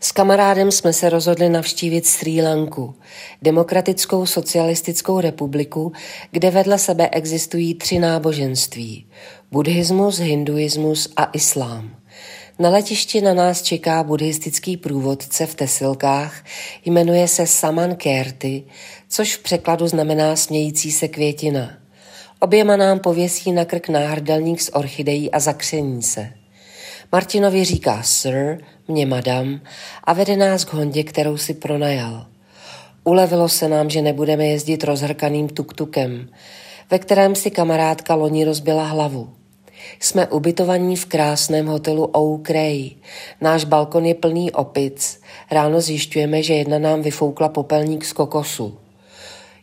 S kamarádem jsme se rozhodli navštívit Sri Lanku, demokratickou socialistickou republiku, kde vedle sebe existují tři náboženství. Buddhismus, hinduismus a islám. Na letišti na nás čeká buddhistický průvodce v tesilkách, jmenuje se Saman Kerty, což v překladu znamená smějící se květina. Oběma nám pověsí na krk náhrdelník s orchidejí a zakření se. Martinovi říká sir, mě madam a vede nás k Hondě, kterou si pronajal. Ulevilo se nám, že nebudeme jezdit rozhrkaným tuktukem, ve kterém si kamarádka loni rozbila hlavu. Jsme ubytovaní v krásném hotelu Oak Ray. Náš balkon je plný opic. Ráno zjišťujeme, že jedna nám vyfoukla popelník z kokosu.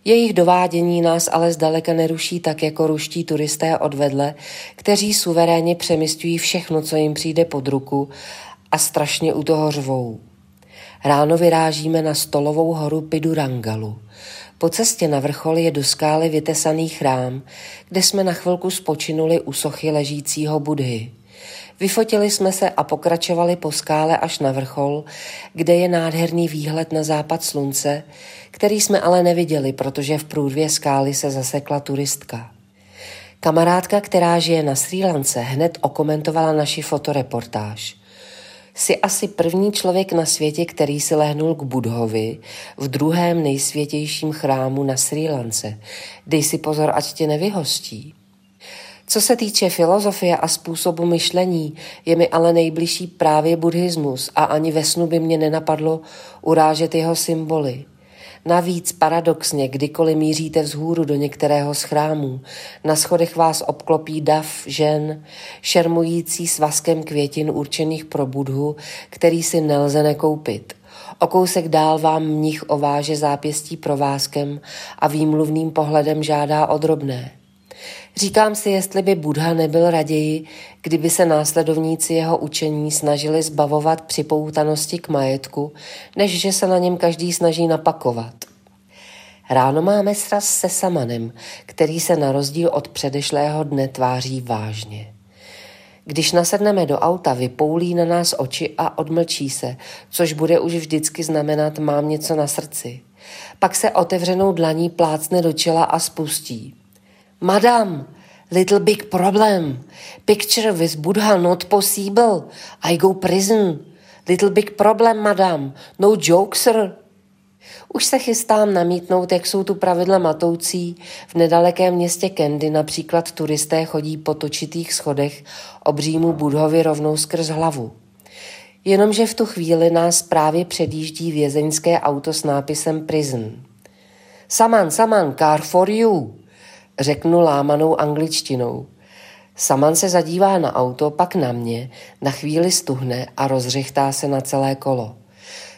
Jejich dovádění nás ale zdaleka neruší tak, jako ruští turisté odvedle, kteří suverénně přemysťují všechno, co jim přijde pod ruku a strašně u toho řvou. Ráno vyrážíme na stolovou horu Pidurangalu. Po cestě na vrchol je do skály vytesaný chrám, kde jsme na chvilku spočinuli u sochy ležícího Budhy. Vyfotili jsme se a pokračovali po skále až na vrchol, kde je nádherný výhled na západ slunce, který jsme ale neviděli, protože v průdvě skály se zasekla turistka. Kamarádka, která žije na Sri Lance, hned okomentovala naši fotoreportáž. Jsi asi první člověk na světě, který si lehnul k Budhovi v druhém nejsvětějším chrámu na Sri Lance. Dej si pozor, ať tě nevyhostí. Co se týče filozofie a způsobu myšlení, je mi ale nejbližší právě buddhismus a ani ve snu by mě nenapadlo urážet jeho symboly. Navíc paradoxně, kdykoliv míříte vzhůru do některého z chrámů, na schodech vás obklopí dav žen, šermující svazkem květin určených pro budhu, který si nelze nekoupit. O kousek dál vám mnich ováže zápěstí provázkem a výmluvným pohledem žádá o drobné. Říkám si, jestli by Buddha nebyl raději, kdyby se následovníci jeho učení snažili zbavovat připoutanosti k majetku, než že se na něm každý snaží napakovat. Ráno máme sraz se Samanem, který se na rozdíl od předešlého dne tváří vážně. Když nasedneme do auta, vypoulí na nás oči a odmlčí se, což bude už vždycky znamenat mám něco na srdci. Pak se otevřenou dlaní plácne do čela a spustí. Madam, little big problem. Picture with Buddha not possible. I go prison. Little big problem, madam. No joke, sir. Už se chystám namítnout, jak jsou tu pravidla matoucí. V nedalekém městě Candy například turisté chodí po točitých schodech obřímu Budhovi rovnou skrz hlavu. Jenomže v tu chvíli nás právě předjíždí vězeňské auto s nápisem Prison. Saman, saman, car for you řeknu lámanou angličtinou. Saman se zadívá na auto, pak na mě, na chvíli stuhne a rozřechtá se na celé kolo.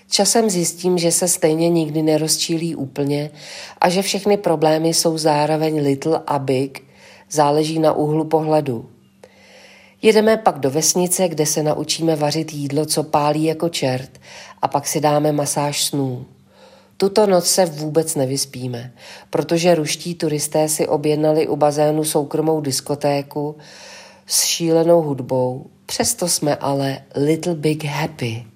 Časem zjistím, že se stejně nikdy nerozčílí úplně a že všechny problémy jsou zároveň little a big, záleží na úhlu pohledu. Jedeme pak do vesnice, kde se naučíme vařit jídlo, co pálí jako čert a pak si dáme masáž snů. Tuto noc se vůbec nevyspíme, protože ruští turisté si objednali u bazénu soukromou diskotéku s šílenou hudbou. Přesto jsme ale little big happy.